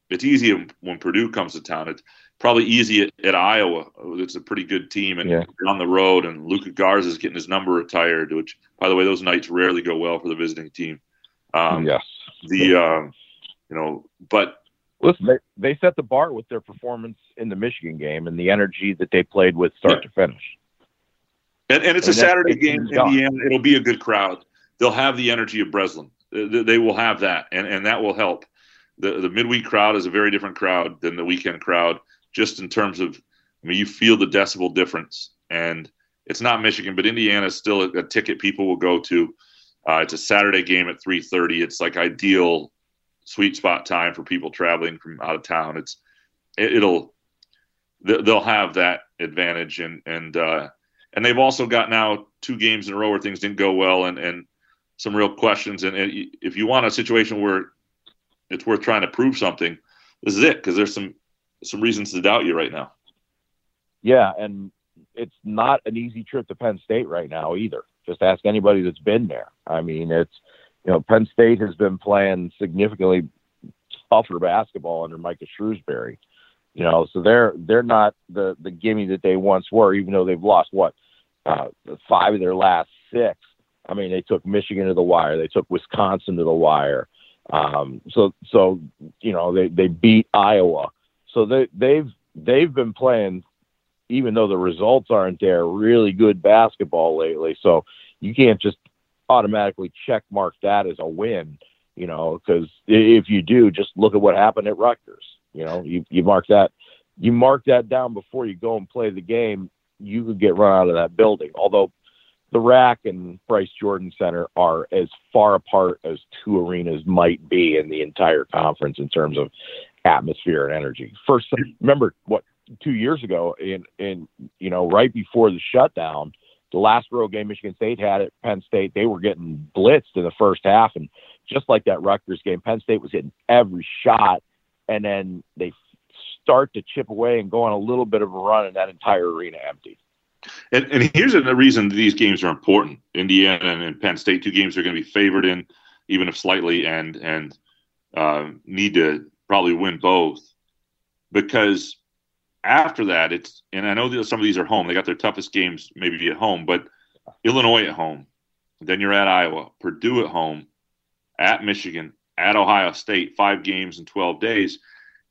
[SPEAKER 3] It's easy when Purdue comes to town. It's probably easy at, at Iowa. It's a pretty good team, and yeah. on the road. And Luka Garza is getting his number retired, which, by the way, those nights rarely go well for the visiting team.
[SPEAKER 2] Um, yes.
[SPEAKER 3] The um, you know, but
[SPEAKER 2] listen, they, they set the bar with their performance in the Michigan game and the energy that they played with start yeah. to finish.
[SPEAKER 3] And, and it's and a Saturday game in Indiana. It'll be a good crowd. They'll have the energy of Breslin they will have that, and and that will help. the The midweek crowd is a very different crowd than the weekend crowd, just in terms of, I mean, you feel the decibel difference, and it's not Michigan, but Indiana is still a, a ticket people will go to. Uh, it's a Saturday game at 3:30. It's like ideal sweet spot time for people traveling from out of town. It's it, will they'll have that advantage and and uh, and they've also got now two games in a row where things didn't go well and and some real questions. And, if you want a situation where it's worth trying to prove something, this is it because there's some some reasons to doubt you right now.
[SPEAKER 2] Yeah, and it's not an easy trip to Penn State right now either. Just ask anybody that's been there. I mean, it's you know Penn State has been playing significantly tougher basketball under Micah Shrewsberry. You know, so they're they're not the the gimme that they once were, even though they've lost what uh, five of their last six. I mean, they took Michigan to the wire. They took Wisconsin to the wire. Um, so, so you know, they they beat Iowa. So they they've they've been playing, even though the results aren't there, really good basketball lately. So you can't just automatically check mark that as a win, you know, because if you do, just look at what happened at Rutgers. You know, you you mark that you mark that down before you go and play the game. You could get run out of that building. Although the RAC and Bryce Jordan Center are as far apart as two arenas might be in the entire conference in terms of atmosphere and energy. First, remember what two years ago, in in you know right before the shutdown, the last road game Michigan State had at Penn State, they were getting blitzed in the first half, and just like that Rutgers game, Penn State was hitting every shot, and then they start to chip away and go on a little bit of a run, and that entire arena emptied.
[SPEAKER 3] And, and here's the reason these games are important. Indiana and, and Penn State, two games are going to be favored in, even if slightly, and and uh, need to probably win both because after that, it's and I know that some of these are home. They got their toughest games maybe at home, but Illinois at home, then you're at Iowa, Purdue at home, at Michigan, at Ohio State, five games in 12 days.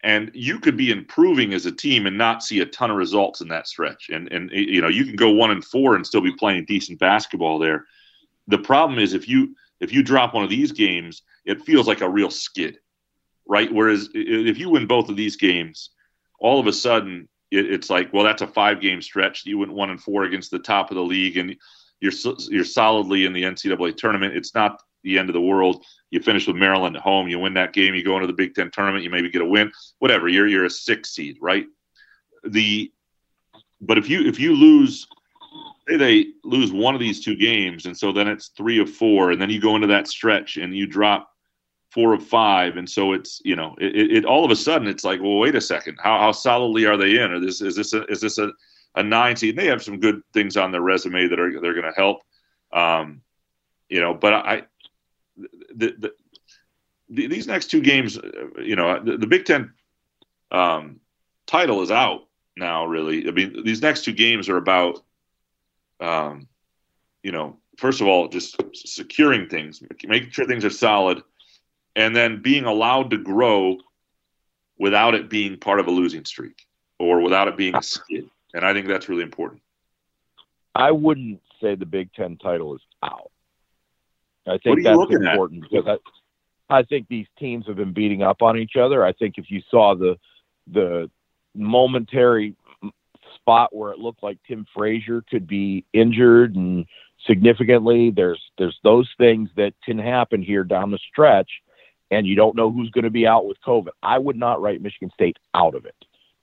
[SPEAKER 3] And you could be improving as a team and not see a ton of results in that stretch. And and you know, you can go one and four and still be playing decent basketball there. The problem is if you if you drop one of these games, it feels like a real skid. Right. Whereas if you win both of these games, all of a sudden it, it's like, well, that's a five game stretch. You went one and four against the top of the league, and you're you're solidly in the NCAA tournament. It's not the end of the world. You finish with Maryland at home, you win that game, you go into the Big Ten tournament, you maybe get a win, whatever. You're you're a six seed, right? The but if you if you lose say they lose one of these two games and so then it's three of four and then you go into that stretch and you drop four of five, and so it's you know it, it all of a sudden it's like well wait a second how, how solidly are they in or this is this a, is this a, a nine seed? And they have some good things on their resume that are they're going to help, um, you know. But I the, the, the, these next two games, you know, the, the Big Ten um, title is out now. Really, I mean, these next two games are about, um, you know, first of all, just securing things, making sure things are solid and then being allowed to grow without it being part of a losing streak or without it being a skid. And I think that's really important.
[SPEAKER 2] I wouldn't say the Big Ten title is out. I think that's important at? because I, I think these teams have been beating up on each other. I think if you saw the the momentary spot where it looked like Tim Frazier could be injured and significantly, there's there's those things that can happen here down the stretch and you don't know who's going to be out with COVID. I would not write Michigan State out of it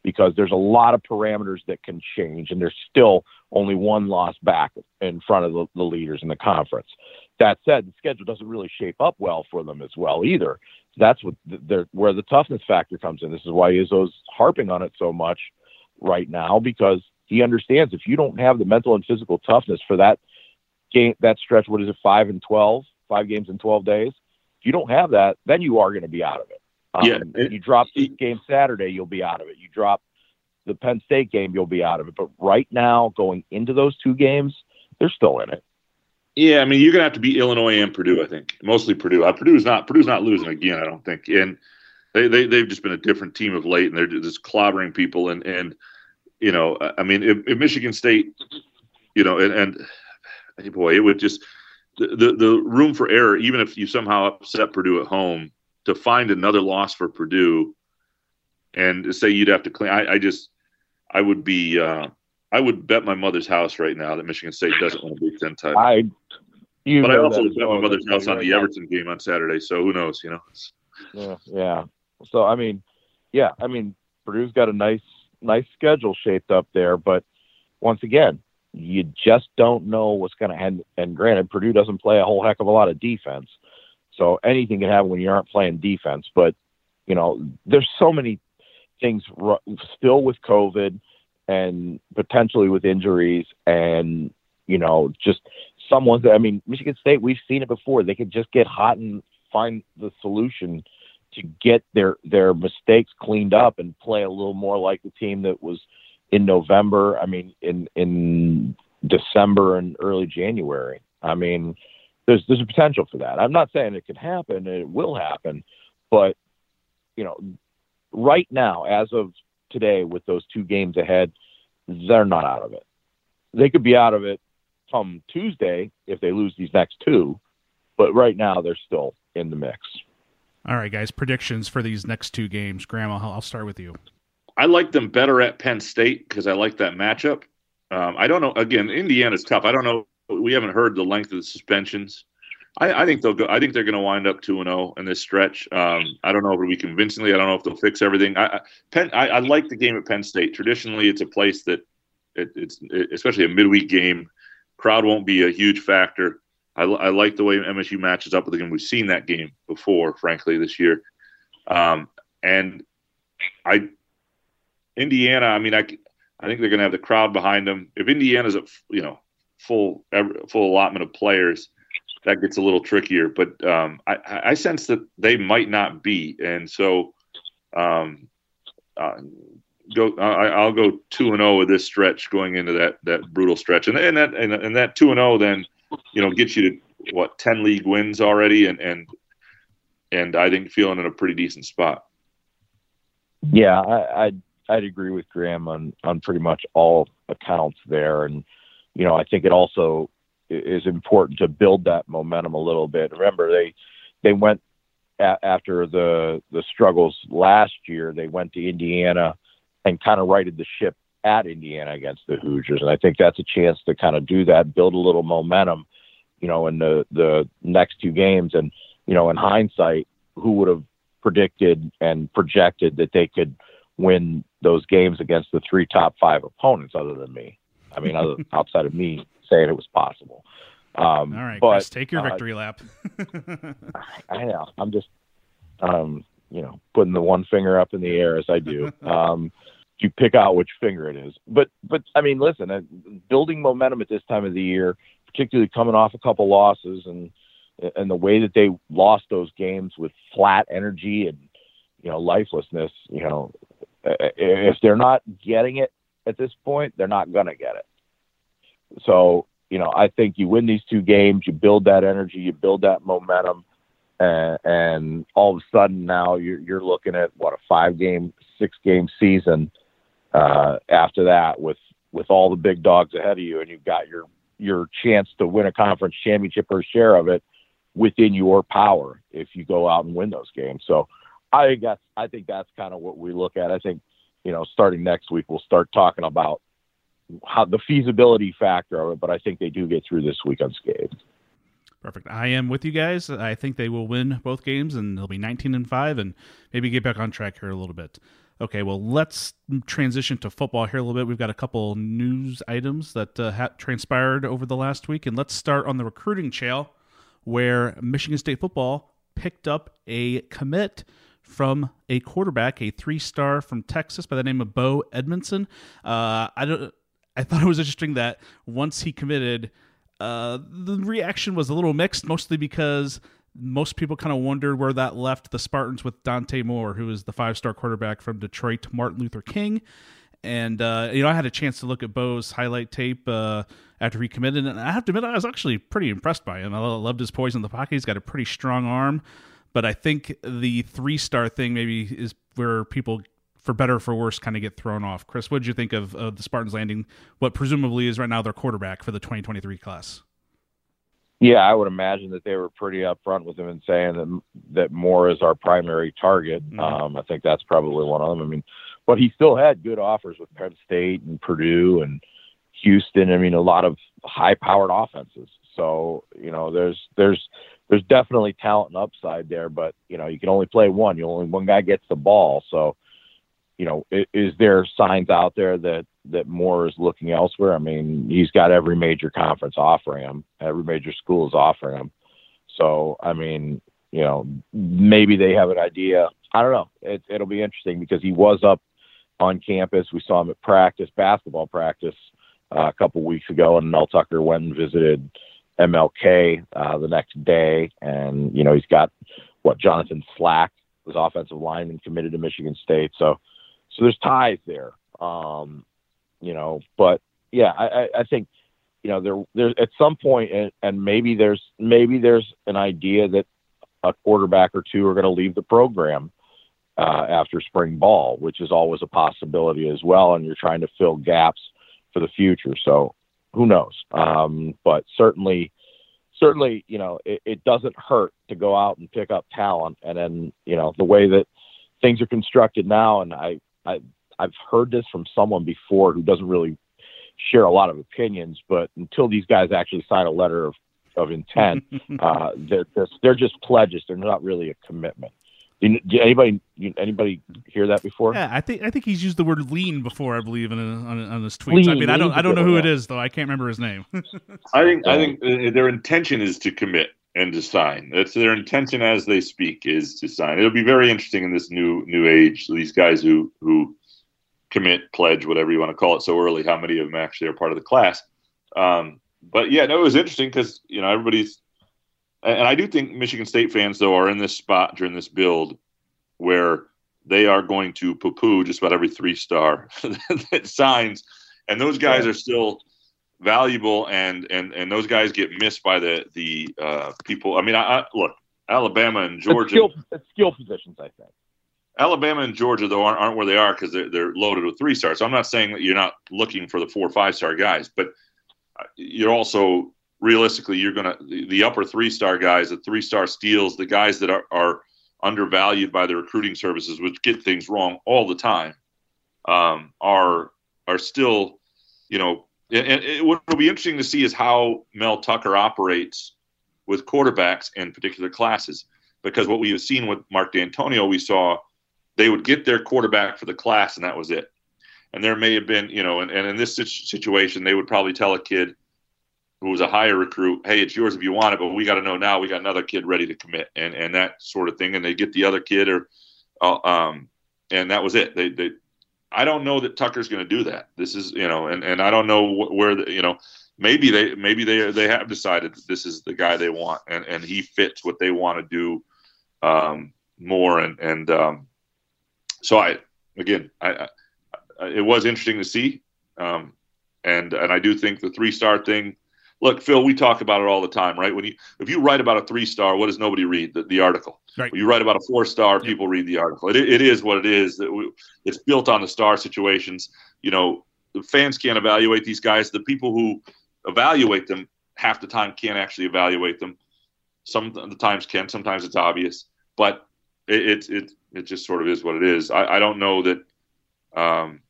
[SPEAKER 2] because there's a lot of parameters that can change, and there's still only one loss back in front of the, the leaders in the conference. That said, the schedule doesn't really shape up well for them as well either. That's what where the toughness factor comes in. This is why Izzo's harping on it so much right now because he understands if you don't have the mental and physical toughness for that game, that stretch, what is it, five and 12, five games in 12 days, if you don't have that, then you are going to be out of it. Um, yeah, it, you drop the game Saturday, you'll be out of it. You drop the Penn State game, you'll be out of it. But right now, going into those two games, they're still in it.
[SPEAKER 3] Yeah, I mean, you're gonna have to beat Illinois and Purdue. I think mostly Purdue. Uh, Purdue's not Purdue's not losing again. I don't think. And they they they've just been a different team of late, and they're just clobbering people. And and you know, I mean, if, if Michigan State, you know, and, and boy, it would just the, the, room for error, even if you somehow upset Purdue at home, to find another loss for Purdue and say you'd have to clean. I, I just, I would be, uh, I would bet my mother's house right now that Michigan State doesn't win a Big Ten title.
[SPEAKER 2] I,
[SPEAKER 3] but I also bet my mother's house on the Everton game on Saturday. So who knows? You know.
[SPEAKER 2] Yeah, yeah. So I mean, yeah, I mean, Purdue's got a nice, nice schedule shaped up there, but once again, you just don't know what's going to end. And granted, Purdue doesn't play a whole heck of a lot of defense, so anything can happen when you aren't playing defense. But you know, there's so many things still with COVID and potentially with injuries, and you know, just someone's. I mean, Michigan State, we've seen it before. They could just get hot and find the solution to get their their mistakes cleaned up and play a little more like the team that was in November. I mean, in in December and early January. I mean, there's there's a potential for that. I'm not saying it can happen, it will happen, but you know, right now, as of today, with those two games ahead, they're not out of it. They could be out of it come Tuesday if they lose these next two, but right now they're still in the mix.
[SPEAKER 1] All right, guys, predictions for these next two games. Graham, I'll start with you.
[SPEAKER 3] I like them better at Penn State because I like that matchup. Um, I don't know. Again, Indiana's tough. I don't know we haven't heard the length of the suspensions. I, I think they'll go. I think they're going to wind up two and zero oh in this stretch. Um, I don't know if it'll be convincingly. I don't know if they'll fix everything. I, I Penn. I, I, like the game at Penn State. Traditionally, it's a place that it, it's it, especially a midweek game. Crowd won't be a huge factor. I, I like the way MSU matches up with them. We've seen that game before, frankly, this year. Um, and I, Indiana. I mean, I, I think they're going to have the crowd behind them. If Indiana's a you know full full allotment of players, that gets a little trickier. But um, I, I, sense that they might not be, and so um, uh, go. I, will go two and zero oh with this stretch going into that that brutal stretch, and and that and, and that two and zero oh then you know gets you to what ten league wins already, and and and I think feeling in a pretty decent spot.
[SPEAKER 2] Yeah, I, I'd I'd agree with Graham on on pretty much all accounts there, and you know I think it also is important to build that momentum a little bit. Remember, they they went a- after the the struggles last year. They went to Indiana and kind of righted the ship at Indiana against the Hoosiers, and I think that's a chance to kind of do that, build a little momentum, you know, in the the next two games. And you know, in hindsight, who would have predicted and projected that they could win those games against the three top five opponents other than me? I mean, other, outside of me saying it was possible.
[SPEAKER 1] Um, All right, but, Chris, take your uh, victory lap.
[SPEAKER 2] I know. I'm just, um, you know, putting the one finger up in the air as I do. Um, you pick out which finger it is. But, but I mean, listen, uh, building momentum at this time of the year, particularly coming off a couple losses and and the way that they lost those games with flat energy and you know lifelessness, you know, if they're not getting it at this point, they're not going to get it. So, you know, I think you win these two games, you build that energy, you build that momentum, and, and all of a sudden now you're, you're looking at what a five game, six game season uh, after that with with all the big dogs ahead of you, and you've got your your chance to win a conference championship or share of it within your power if you go out and win those games. So I that's I think that's kind of what we look at. I think you know starting next week we'll start talking about how the feasibility factor of it, but I think they do get through this week unscathed.
[SPEAKER 1] Perfect. I am with you guys. I think they will win both games and they'll be 19 and 5 and maybe get back on track here a little bit. Okay, well, let's transition to football here a little bit. We've got a couple news items that uh, ha- transpired over the last week, and let's start on the recruiting trail where Michigan State football picked up a commit from a quarterback, a three-star from Texas by the name of Bo Edmondson. Uh, I don't. I thought it was interesting that once he committed, uh, the reaction was a little mixed, mostly because most people kind of wondered where that left the Spartans with Dante Moore, who is the five-star quarterback from Detroit, Martin Luther King. And uh, you know, I had a chance to look at Bo's highlight tape uh, after he committed, and I have to admit, I was actually pretty impressed by him. I loved his poise in the pocket. He's got a pretty strong arm, but I think the three-star thing maybe is where people for better or for worse, kind of get thrown off. Chris, what did you think of, of the Spartans landing what presumably is right now their quarterback for the 2023 class?
[SPEAKER 2] Yeah, I would imagine that they were pretty upfront with him and saying that that Moore is our primary target. Mm-hmm. Um, I think that's probably one of them. I mean, but he still had good offers with Penn State and Purdue and Houston. I mean, a lot of high-powered offenses. So you know, there's there's there's definitely talent and upside there, but you know, you can only play one. You only one guy gets the ball, so you know, is, there signs out there that that Moore is looking elsewhere? I mean, he's got every major conference offering him, every major school is offering him. So, I mean, you know, maybe they have an idea. I don't know. It, it'll be interesting because he was up on campus. We saw him at practice, basketball practice, uh, a couple weeks ago, and Mel Tucker went and visited MLK uh, the next day, and you know he's got what Jonathan Slack was offensive lineman committed to Michigan State. So so there's ties there. Um, you know, but yeah, I, I think you know there there's at some point, and, and maybe there's maybe there's an idea that a quarterback or two are going to leave the program uh, after spring ball, which is always a possibility as well. And you're trying to fill gaps for the future. So who knows? Um, but certainly, certainly, you know, it, it doesn't hurt to go out and pick up talent. And then, you know, the way that things are constructed now, and I, I I've heard this from someone before who doesn't really share a lot of opinions, but until these guys actually sign a letter of, of intent, uh, they're just, they're just pledges. They're not really a commitment. Did, anybody anybody hear that before?
[SPEAKER 1] Yeah, I think I think he's used the word lean before. I believe in a, on, on his tweets. Lean, I mean, I don't I don't know who it is though. I can't remember his name.
[SPEAKER 3] I think I think uh, their intention is to commit and to sign. That's their intention as they speak is to sign. It'll be very interesting in this new new age. These guys who who commit, pledge, whatever you want to call it, so early. How many of them actually are part of the class? Um, but yeah, no, it was interesting because you know everybody's and I do think Michigan State fans though are in this spot during this build where they are going to poo-poo just about every three star that signs, and those guys are still valuable, and and and those guys get missed by the the uh, people. I mean, I, I look Alabama and Georgia.
[SPEAKER 2] It's skill, it's skill positions, I think.
[SPEAKER 3] Alabama and Georgia though aren't, aren't where they are because they're, they're loaded with three stars. So I'm not saying that you're not looking for the four or five star guys, but uh, you're also realistically, you're going to the, the, upper three star guys, the three star steals, the guys that are, are undervalued by the recruiting services, which get things wrong all the time, um, are are still, you know, and, it, what will be interesting to see is how Mel Tucker operates with quarterbacks in particular classes, because what we have seen with Mark Dantonio, we saw they would get their quarterback for the class, and that was it. And there may have been, you know, and, and in this situation, they would probably tell a kid who was a higher recruit, hey, it's yours if you want it, but we got to know now we got another kid ready to commit, and and that sort of thing, and they get the other kid, or, uh, um, and that was it. They they, I don't know that Tucker's going to do that. This is you know, and and I don't know where the, you know, maybe they maybe they they have decided that this is the guy they want, and and he fits what they want to do, um, more, and and um, so I again I, I it was interesting to see, um, and and I do think the three star thing look, Phil, we talk about it all the time, right? When you if you write about a three star, what does nobody read? The, the article. Right. You write about a four star, people read the article. It, it is what it is. It's built on the star situations. You know, the fans can't evaluate these guys. The people who evaluate them half the time can't actually evaluate them. Some of the times can. Sometimes it's obvious, but it it it, it just sort of is what it is. I, I don't know that um,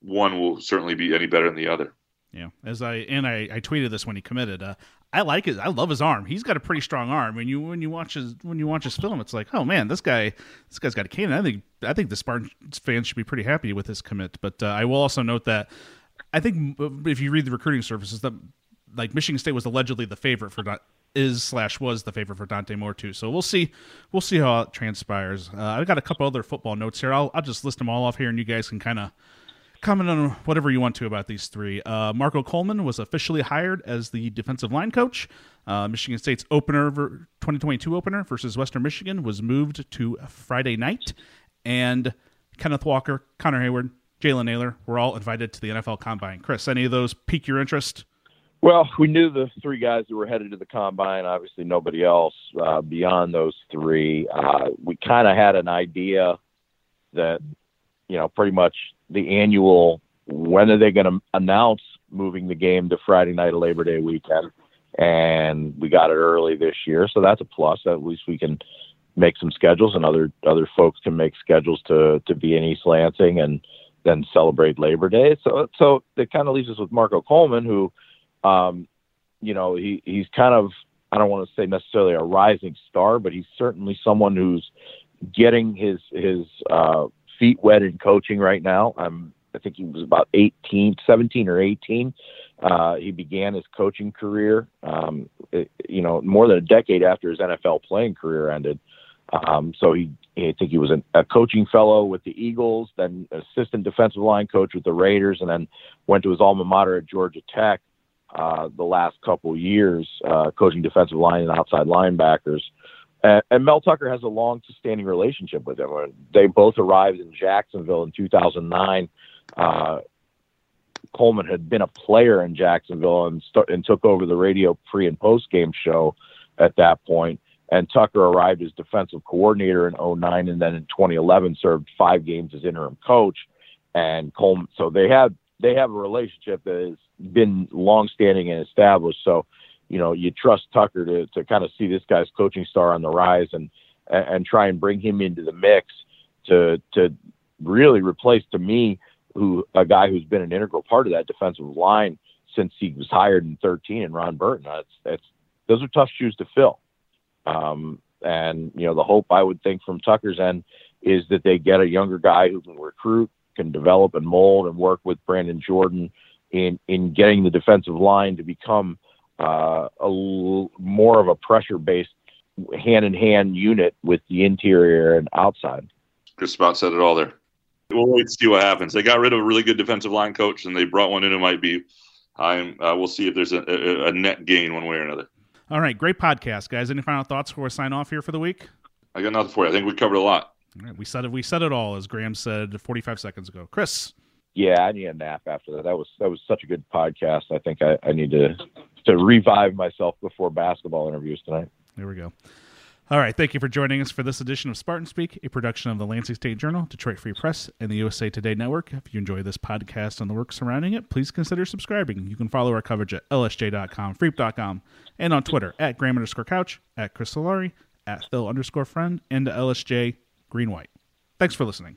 [SPEAKER 3] one will certainly be any better than the other.
[SPEAKER 1] Yeah, as I and I, I tweeted this when he committed. Uh, I like it. I love his arm. He's got a pretty strong arm. When you when you watch his when you watch his film, it's like, oh man, this guy this guy's got a cannon. I think I think the Spartans fans should be pretty happy with his commit. But uh, I will also note that I think if you read the recruiting services, that like Michigan State was allegedly the favorite for not is slash was the favorite for Dante Moore too. So we'll see we'll see how it transpires. Uh, I've got a couple other football notes here. I'll I'll just list them all off here, and you guys can kind of comment on whatever you want to about these three. Uh, Marco Coleman was officially hired as the defensive line coach. Uh, Michigan State's opener, 2022 opener versus Western Michigan, was moved to Friday night. And Kenneth Walker, Connor Heyward, Jalen Nailor were all invited to the NFL Combine. Chris, any of those pique your interest?
[SPEAKER 2] Well, we knew the three guys that were headed to the combine. Obviously, nobody else uh, beyond those three. Uh, we kind of had an idea that, you know, pretty much the annual when are they going to announce moving the game to Friday night of Labor Day weekend? And we got it early this year, so that's a plus. At least we can make some schedules, and other other folks can make schedules to to be in East Lansing and then celebrate Labor Day. So so it kind of leaves us with Marco Coleman, who, um, you know, he he's kind of I don't want to say necessarily a rising star, but he's certainly someone who's getting his his uh, feet wet in coaching right now. I'm, I think he was about 18, 17 or 18. Uh, he began his coaching career, um, it, you know, more than a decade after his NFL playing career ended. Um, so he, I think he was an, a coaching fellow with the Eagles, then assistant defensive line coach with the Raiders, and then went to his alma mater at Georgia Tech uh, the last couple years, uh, coaching defensive line and outside linebackers. And, and Mel Tucker has a long-standing relationship with him. They both arrived in Jacksonville in 2009. Uh, Coleman had been a player in Jacksonville and, and took over the radio pre and post game show at that point. And Tucker arrived as defensive coordinator in 09 and then in 2011 served five games as interim coach. And Coleman, so they have they have a relationship that has been longstanding and established. So you know, you trust Tucker to, to kind of see this guy's coaching star on the rise and, and try and bring him into the mix to, to really replace to me who a guy who's been an integral part of that defensive line since he was hired in 13 and Ron Burton. That's that's those are tough shoes to fill. Um, and you know the hope I would think from Tucker's end is that they get a younger guy who can recruit, can develop and mold and work with Brandon Jordan in in getting the defensive line to become uh, a l- more of a pressure based hand in hand unit with the interior and outside.
[SPEAKER 3] Chris about said it all there. We'll wait to see what happens. They got rid of a really good defensive line coach, and they brought one in who might be. I'm. Uh, we'll see if there's a, a, a net gain one way or another.
[SPEAKER 1] All right, great podcast, guys. Any final thoughts before we sign off here for the week?
[SPEAKER 3] I got nothing for you. I think we covered a lot.
[SPEAKER 1] All right, we said it. We said it all, as Graham said 45 seconds ago. Chris.
[SPEAKER 2] Yeah, I need a nap after that. That was that was such a good podcast. I think I, I need to to revive myself before basketball interviews tonight.
[SPEAKER 1] There we go. All right. Thank you for joining us for this edition of Spartan Speak, a production of the Lansing State Journal, Detroit Free Press, and the USA Today Network. If you enjoy this podcast and the work surrounding it, please consider subscribing. You can follow our coverage at lsj.com, freep.com, and on Twitter at Graham underscore couch, at Chris Solari, at Phil underscore friend, and to LSJ Green White. Thanks for listening.